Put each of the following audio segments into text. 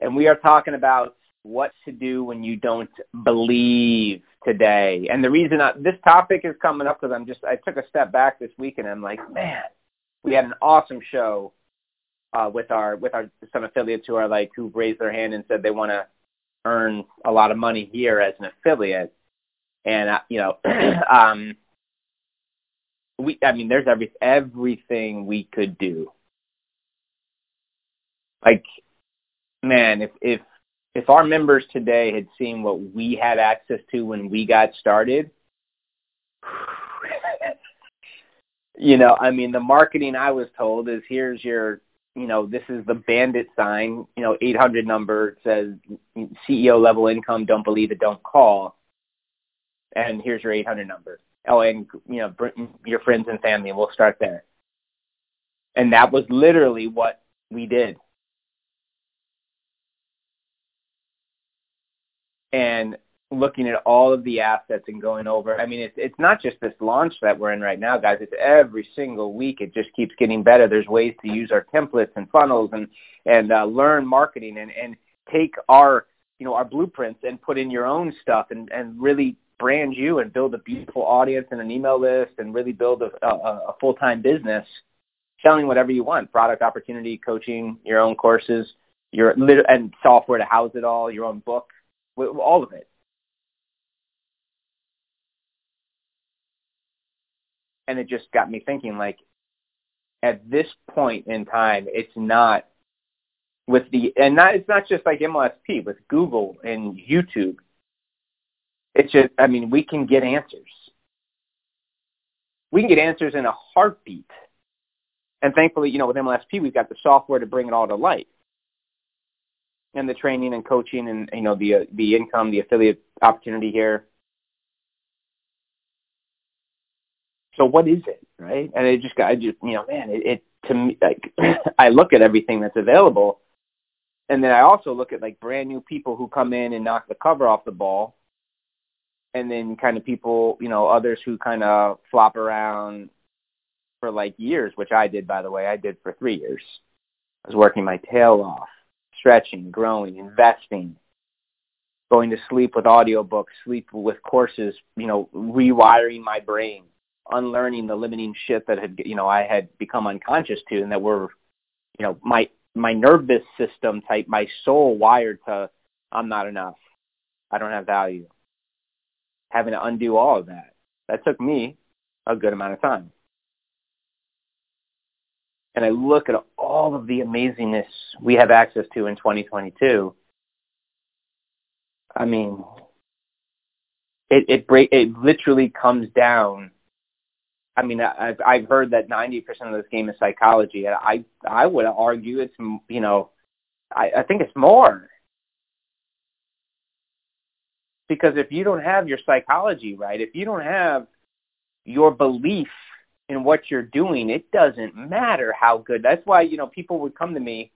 and we are talking about what to do when you don't believe today. And the reason I, this topic is coming up because I'm just I took a step back this week and I'm like, man, we had an awesome show uh, with our with our some affiliates who are like who raised their hand and said they want to earn a lot of money here as an affiliate. And uh, you know, um, we I mean, there's every everything we could do. Like man, if if if our members today had seen what we had access to when we got started, you know, I mean, the marketing I was told is here's your, you know, this is the bandit sign, you know, 800 number says CEO level income, don't believe it, don't call. And here's your 800 number. Oh, and, you know, your friends and family, we'll start there. And that was literally what we did. And looking at all of the assets and going over. I mean, it's it's not just this launch that we're in right now, guys. It's every single week. It just keeps getting better. There's ways to use our templates and funnels and and uh, learn marketing and and take our you know our blueprints and put in your own stuff and and really brand you and build a beautiful audience and an email list and really build a, a, a full time business selling whatever you want product opportunity coaching your own courses your and software to house it all your own book all of it. And it just got me thinking, like, at this point in time, it's not with the, and not, it's not just like MLSP, with Google and YouTube. It's just, I mean, we can get answers. We can get answers in a heartbeat. And thankfully, you know, with MLSP, we've got the software to bring it all to life and the training and coaching and you know the uh, the income, the affiliate opportunity here. So what is it, right? And it just got, I just you know, man, it, it to me like I look at everything that's available, and then I also look at like brand new people who come in and knock the cover off the ball, and then kind of people, you know, others who kind of flop around for like years, which I did by the way. I did for three years. I was working my tail off stretching, growing, investing, going to sleep with audiobooks, sleep with courses, you know, rewiring my brain, unlearning the limiting shit that had, you know, I had become unconscious to and that were, you know, my, my nervous system type, my soul wired to, I'm not enough. I don't have value. Having to undo all of that. That took me a good amount of time and I look at all of the amazingness we have access to in 2022, I mean, it it break it literally comes down. I mean, I've I've heard that 90% of this game is psychology, and I I would argue it's you know, I I think it's more because if you don't have your psychology right, if you don't have your belief in what you're doing, it doesn't matter how good. That's why, you know, people would come to me,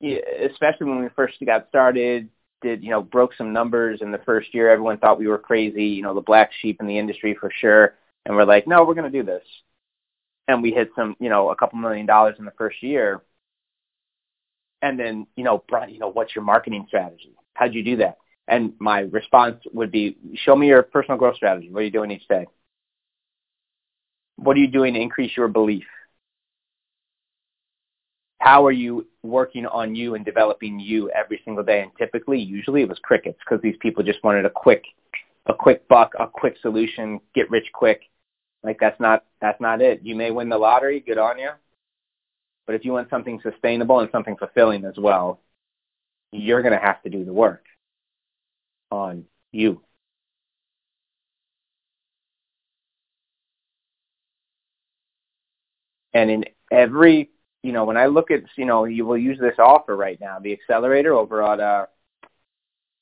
especially when we first got started, did, you know, broke some numbers in the first year. Everyone thought we were crazy, you know, the black sheep in the industry for sure. And we're like, no, we're going to do this. And we hit some, you know, a couple million dollars in the first year. And then, you know, Brian, you know, what's your marketing strategy? How'd you do that? And my response would be, show me your personal growth strategy. What are you doing each day? What are you doing to increase your belief? How are you working on you and developing you every single day? And typically, usually it was crickets because these people just wanted a quick, a quick buck, a quick solution, get rich quick. Like that's not, that's not it. You may win the lottery, good on you. But if you want something sustainable and something fulfilling as well, you're going to have to do the work on you. And in every you know, when I look at, you know, you will use this offer right now, the accelerator over at, uh,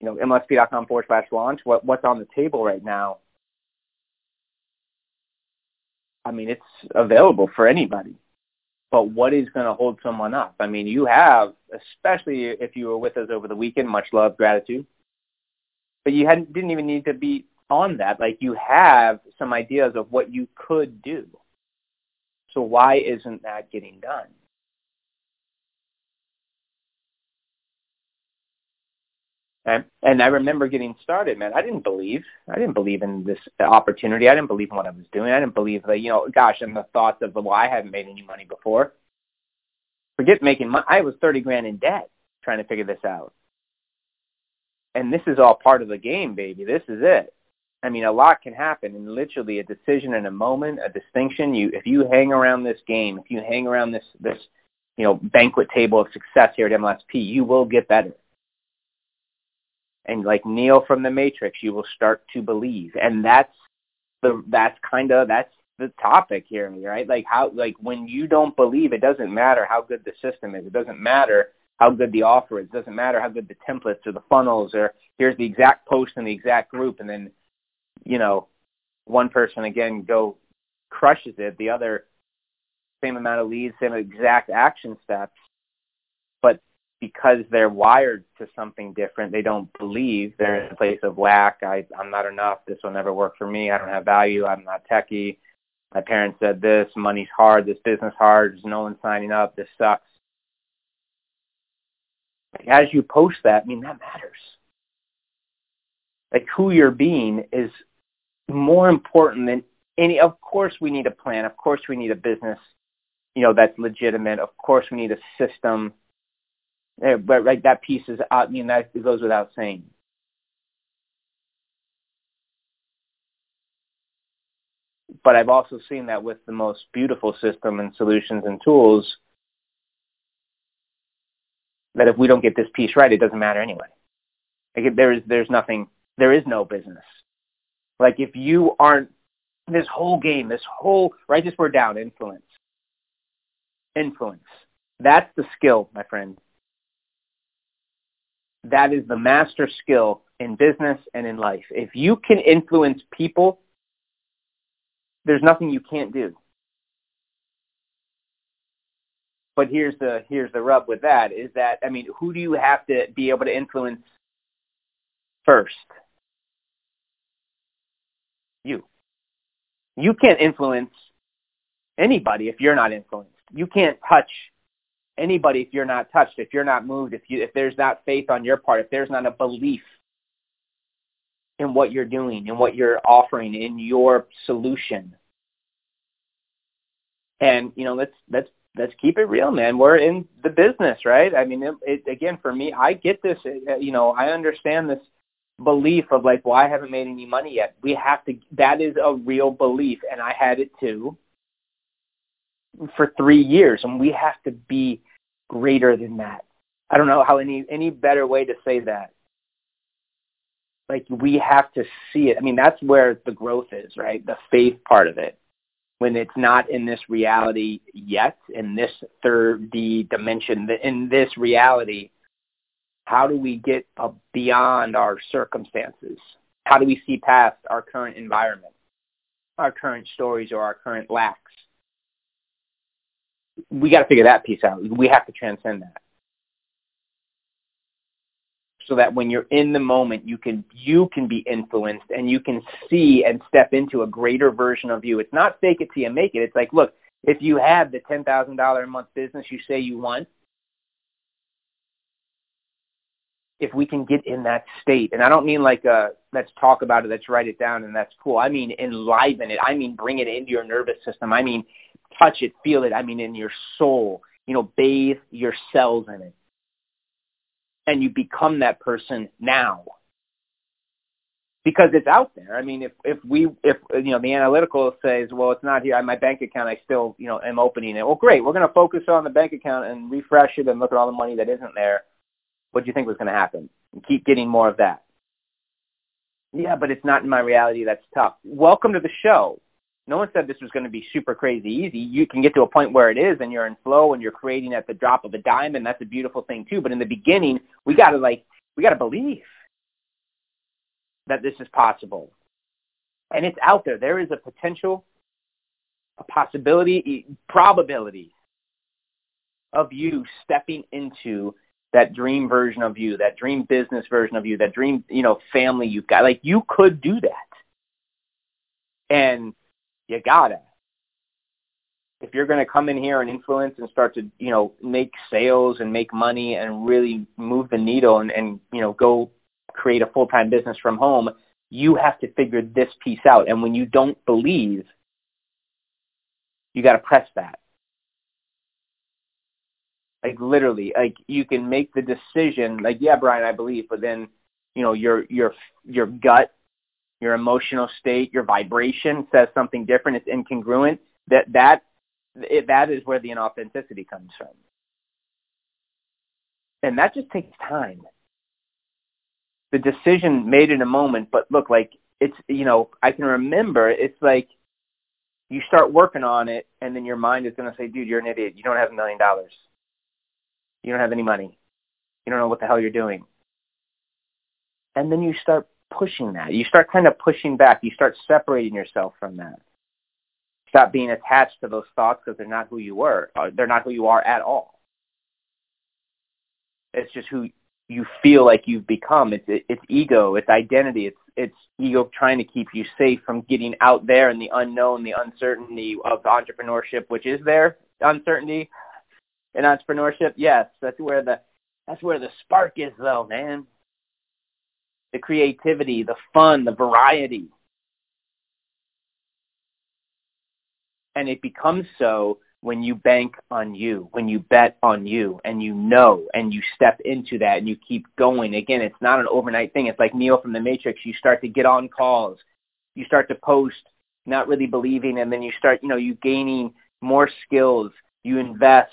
you know, MLSP.com forward slash launch, what, what's on the table right now. I mean, it's available for anybody. But what is going to hold someone up? I mean, you have, especially if you were with us over the weekend, much love, gratitude. But you hadn't, didn't even need to be on that. Like you have some ideas of what you could do. So why isn't that getting done? And, I remember getting started, man. I didn't believe. I didn't believe in this opportunity. I didn't believe in what I was doing. I didn't believe that, you know, gosh, and the thoughts of, well, I haven't made any money before. Forget making money. I was 30 grand in debt trying to figure this out. And this is all part of the game, baby. This is it. I mean, a lot can happen and literally a decision in a moment, a distinction. You, if you hang around this game, if you hang around this, this, you know, banquet table of success here at MLSP, you will get better and like Neo from the Matrix, you will start to believe, and that's the that's kind of that's the topic here, right? Like how like when you don't believe, it doesn't matter how good the system is. It doesn't matter how good the offer is. It doesn't matter how good the templates or the funnels or here's the exact post in the exact group, and then you know one person again go crushes it, the other same amount of leads, same exact action steps, but because they're wired to something different, they don't believe they're in a place of lack. I, I'm not enough. This will never work for me. I don't have value. I'm not techie. My parents said this. Money's hard. This business hard. There's no one signing up. This sucks. As you post that, I mean, that matters. Like who you're being is more important than any. Of course, we need a plan. Of course, we need a business, you know, that's legitimate. Of course, we need a system eh, but right, that piece is out. I mean, that goes without saying. But I've also seen that with the most beautiful system and solutions and tools, that if we don't get this piece right, it doesn't matter anyway. Like there is, there's nothing, there is no business. Like if you aren't this whole game, this whole write this word down, influence. Influence. That's the skill, my friend that is the master skill in business and in life. If you can influence people, there's nothing you can't do. But here's the here's the rub with that is that I mean, who do you have to be able to influence first? You. You can't influence anybody if you're not influenced. You can't touch anybody if you're not touched, if you're not moved, if you if there's not faith on your part, if there's not a belief in what you're doing, in what you're offering, in your solution. And you know, let's let's let's keep it real, man. We're in the business, right? I mean, it, it, again, for me, I get this. Uh, you know, I understand this belief of like, well, I haven't made any money yet. We have to. That is a real belief, and I had it too for three years, and we have to be greater than that. I don't know how any any better way to say that. Like we have to see it. I mean, that's where the growth is, right? The faith part of it. When it's not in this reality yet, in this third D dimension, in this reality, how do we get beyond our circumstances? How do we see past our current environment, our current stories, or our current lacks? we got to figure that piece out. We have to transcend that. So that when you're in the moment, you can you can be influenced and you can see and step into a greater version of you. It's not fake it till you make it. It's like, look, if you have the ten thousand dollar a month business you say you want, if we can get in that state, and I don't mean like uh let's talk about it, let's write it down, and that's cool. I mean enliven it. I mean bring it into your nervous system. I mean touch it, feel it, I mean in your soul, you know, bathe your cells in it. And you become that person now. Because it's out there. I mean, if if we if you know the analytical says, well, it's not here. My bank account, I still you know am opening it. Well, great. We're going to focus on the bank account and refresh it and look at all the money that isn't there. What do you think was going to happen? And keep getting more of that. Yeah, but it's not in my reality. That's tough. Welcome to the show No one said this was going to be super crazy easy. You can get to a point where it is and you're in flow and you're creating at the drop of a dime and that's a beautiful thing too. But in the beginning, we got to like, we got to believe that this is possible. And it's out there. There is a potential, a possibility, probability of you stepping into that dream version of you, that dream business version of you, that dream, you know, family you've got. Like you could do that. And you gotta. If you're going to come in here and influence and start to, you know, make sales and make money and really move the needle and, and you know, go create a full-time business from home, you have to figure this piece out. And when you don't believe, you got to press that. Like literally, like you can make the decision, like, yeah, Brian, I believe, but then, you know, your your your gut, your emotional state, your vibration says something different. It's incongruent. That that it, that is where the inauthenticity comes from, and that just takes time the decision made in a moment, but look, like it's, you know, I can remember it's like you start working on it and then your mind is going to say, dude, you're an idiot. You don't have a million dollars. You don't have any money. You don't know what the hell you're doing. And then you start pushing that. You start kind of pushing back. You start separating yourself from that. Stop being attached to those thoughts because they're not who you were. Uh, they're not who you are at all. It's just who you feel like you've become. It's it's ego, it's identity, it's it's ego trying to keep you safe from getting out there in the unknown, the uncertainty of the entrepreneurship, which is there uncertainty in entrepreneurship. Yes, that's where the that's where the spark is, though, man. The creativity, the fun, the variety, and it becomes so when you bank on you, when you bet on you and you know and you step into that and you keep going. Again, it's not an overnight thing. It's like Neo from the Matrix. You start to get on calls. You start to post not really believing and then you start, you know, you gaining more skills. You invest.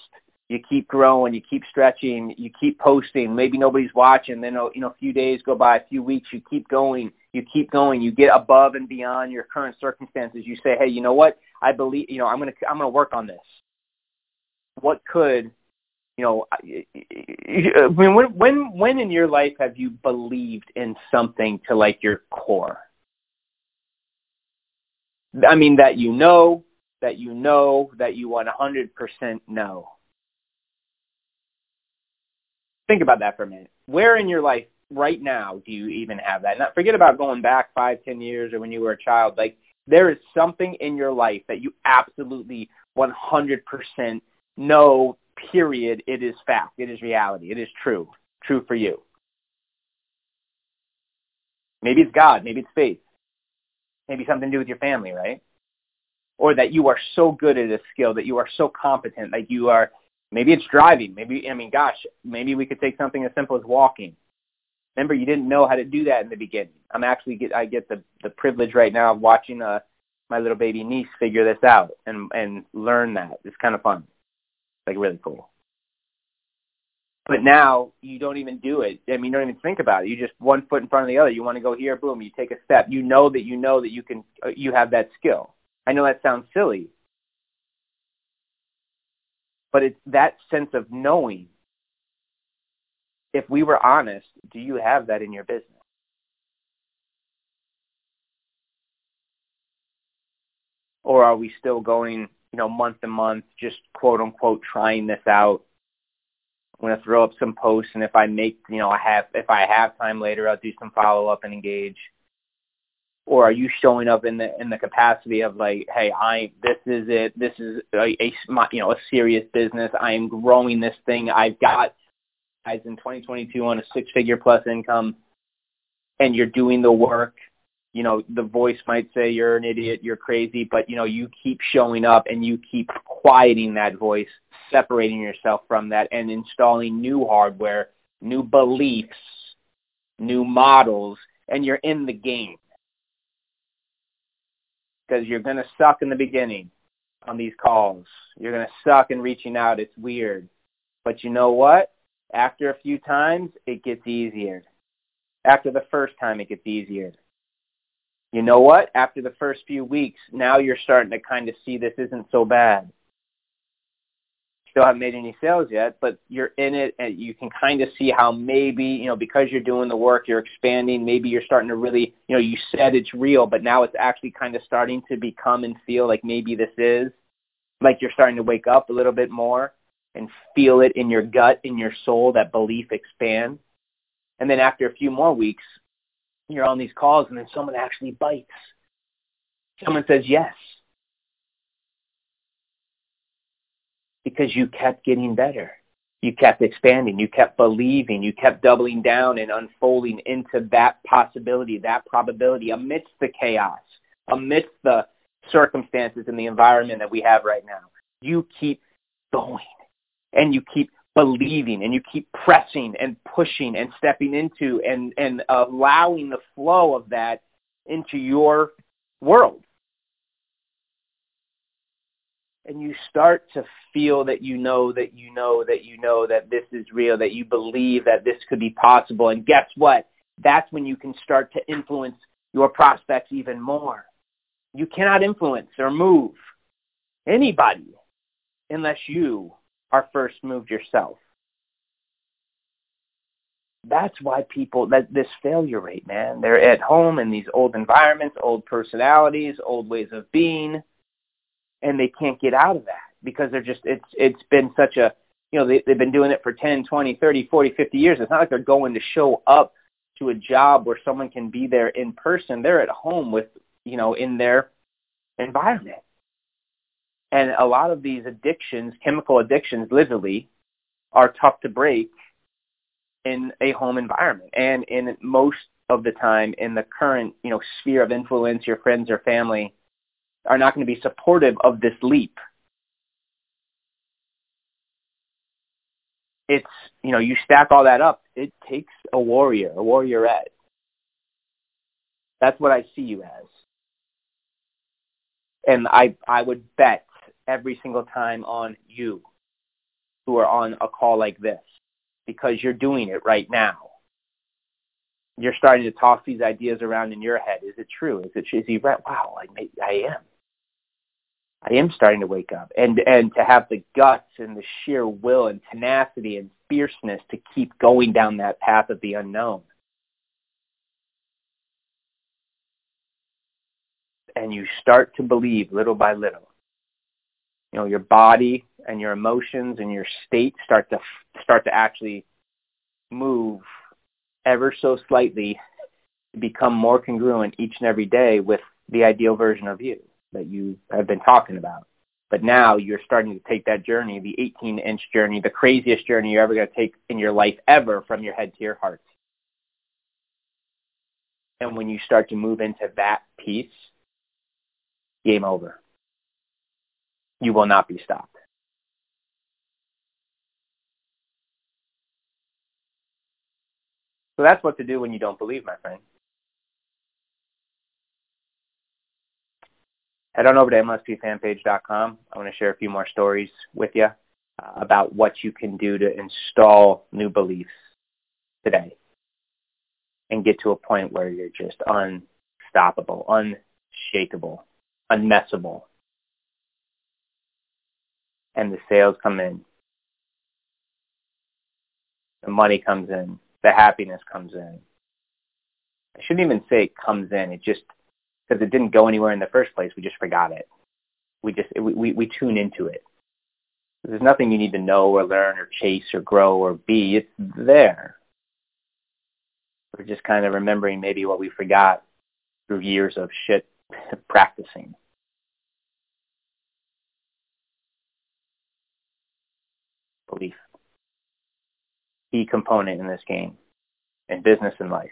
You keep growing. You keep stretching. You keep posting. Maybe nobody's watching. Then, oh, you know, a few days go by, a few weeks. You keep going. You keep going. You get above and beyond your current circumstances. You say, hey, you know what? I believe, you know, I'm to, I'm to work on this what could you know I mean when when when in your life have you believed in something to like your core i mean that you know that you know that you 100% know think about that for a minute where in your life right now do you even have that not forget about going back five ten years or when you were a child like there is something in your life that you absolutely 100% know, period, it is fact. It is reality. It is true. True for you. Maybe it's God. Maybe it's faith. Maybe something to do with your family, right? Or that you are so good at a skill, that you are so competent, like you are, maybe it's driving. Maybe, I mean, gosh, maybe we could take something as simple as walking. Remember, you didn't know how to do that in the beginning. I'm actually get, I get the, the privilege right now of watching uh, my little baby niece figure this out and, and learn that. It's kind of fun like really cool. But now you don't even do it. I mean, you don't even think about it. You just one foot in front of the other. You want to go here, boom. You take a step. You know that you know that you can. Uh, you have that skill. I know that sounds silly, but it's that sense of knowing. If we were honest, do you have that in your business? Or are we still going you know, month to month, just quote unquote trying this out. I'm gonna throw up some posts, and if I make, you know, I have, if I have time later, I'll do some follow up and engage. Or are you showing up in the in the capacity of like, hey, I this is it, this is a, a you know a serious business. I am growing this thing. I've got guys in 2022 on a six figure plus income, and you're doing the work you know, the voice might say you're an idiot, you're crazy, but you know, you keep showing up and you keep quieting that voice, separating yourself from that and installing new hardware, new beliefs, new models, and you're in the game. Because you're going to suck in the beginning on these calls. You're going to suck in reaching out. It's weird. But you know what? After a few times, it gets easier. After the first time, it gets easier you know what? After the first few weeks, now you're starting to kind of see this isn't so bad. Still haven't made any sales yet, but you're in it and you can kind of see how maybe, you know, because you're doing the work, you're expanding, maybe you're starting to really, you know, you said it's real, but now it's actually kind of starting to become and feel like maybe this is like you're starting to wake up a little bit more and feel it in your gut, in your soul, that belief expand. And then after a few more weeks, you're on these calls and then someone actually bites. Someone says yes. Because you kept getting better. You kept expanding. You kept believing. You kept doubling down and unfolding into that possibility, that probability amidst the chaos, amidst the circumstances and the environment that we have right now. You keep going and you keep believing and you keep pressing and pushing and stepping into and, and allowing the flow of that into your world. And you start to feel that you know that you know that you know that this is real, that you believe that this could be possible. And guess what? That's when you can start to influence your prospects even more. You cannot influence or move anybody unless you are first moved yourself. That's why people that this failure rate, man. They're at home in these old environments, old personalities, old ways of being, and they can't get out of that because they're just it's it's been such a you know they, they've been doing it for 10 20 30 40 50 years it's not like they're going to show up to a job where someone can be there in person they're at home with you know in their environment and a lot of these addictions, chemical addictions, literally, are tough to break in a home environment. And in most of the time, in the current, you know, sphere of influence, your friends or family are not going to be supportive of this leap. It's, you know, you stack all that up, it takes a warrior, a warriorette. That's what I see you as. And I, I would bet every single time on you who are on a call like this because you're doing it right now. You're starting to toss these ideas around in your head. Is it true? Is it is he right? Wow, I I am. I am starting to wake up. And and to have the guts and the sheer will and tenacity and fierceness to keep going down that path of the unknown. And you start to believe little by little. You know your body and your emotions and your state start to start to actually move ever so slightly become more congruent each and every day with the ideal version of you that you have been talking about. But now you're starting to take that journey, the 18 inch journey, the craziest journey you're ever going to take in your life ever from your head to your heart. And when you start to move into that piece, game over you will not be stopped. So that's what to do when you don't believe, my friend. Head on over to mlspfanpage.com. I want to share a few more stories with you uh, about what you can do to install new beliefs today and get to a point where you're just unstoppable, unshakable, unmessable, and the sales come in. The money comes in. The happiness comes in. I shouldn't even say it comes in. It just, because it didn't go anywhere in the first place, we just forgot it. We just, we, we, we tune into it. There's nothing you need to know or learn or chase or grow or be. It's there. We're just kind of remembering maybe what we forgot through years of shit practicing. belief. Key component in this game, in business and life.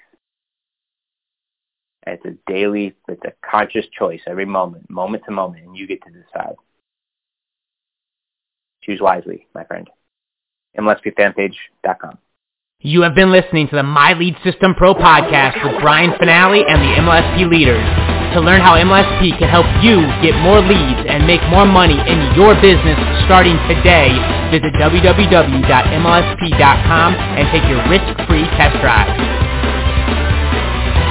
It's a daily, it's a conscious choice every moment, moment to moment, and you get to decide. Choose wisely, my friend. MLSPfanpage.com. You have been listening to the My Lead System Pro podcast with Brian Fanale and the MLSP leaders. To learn how MLSP can help you get more leads and make more money in your business starting today, visit www.mlsp.com and take your risk-free test drive.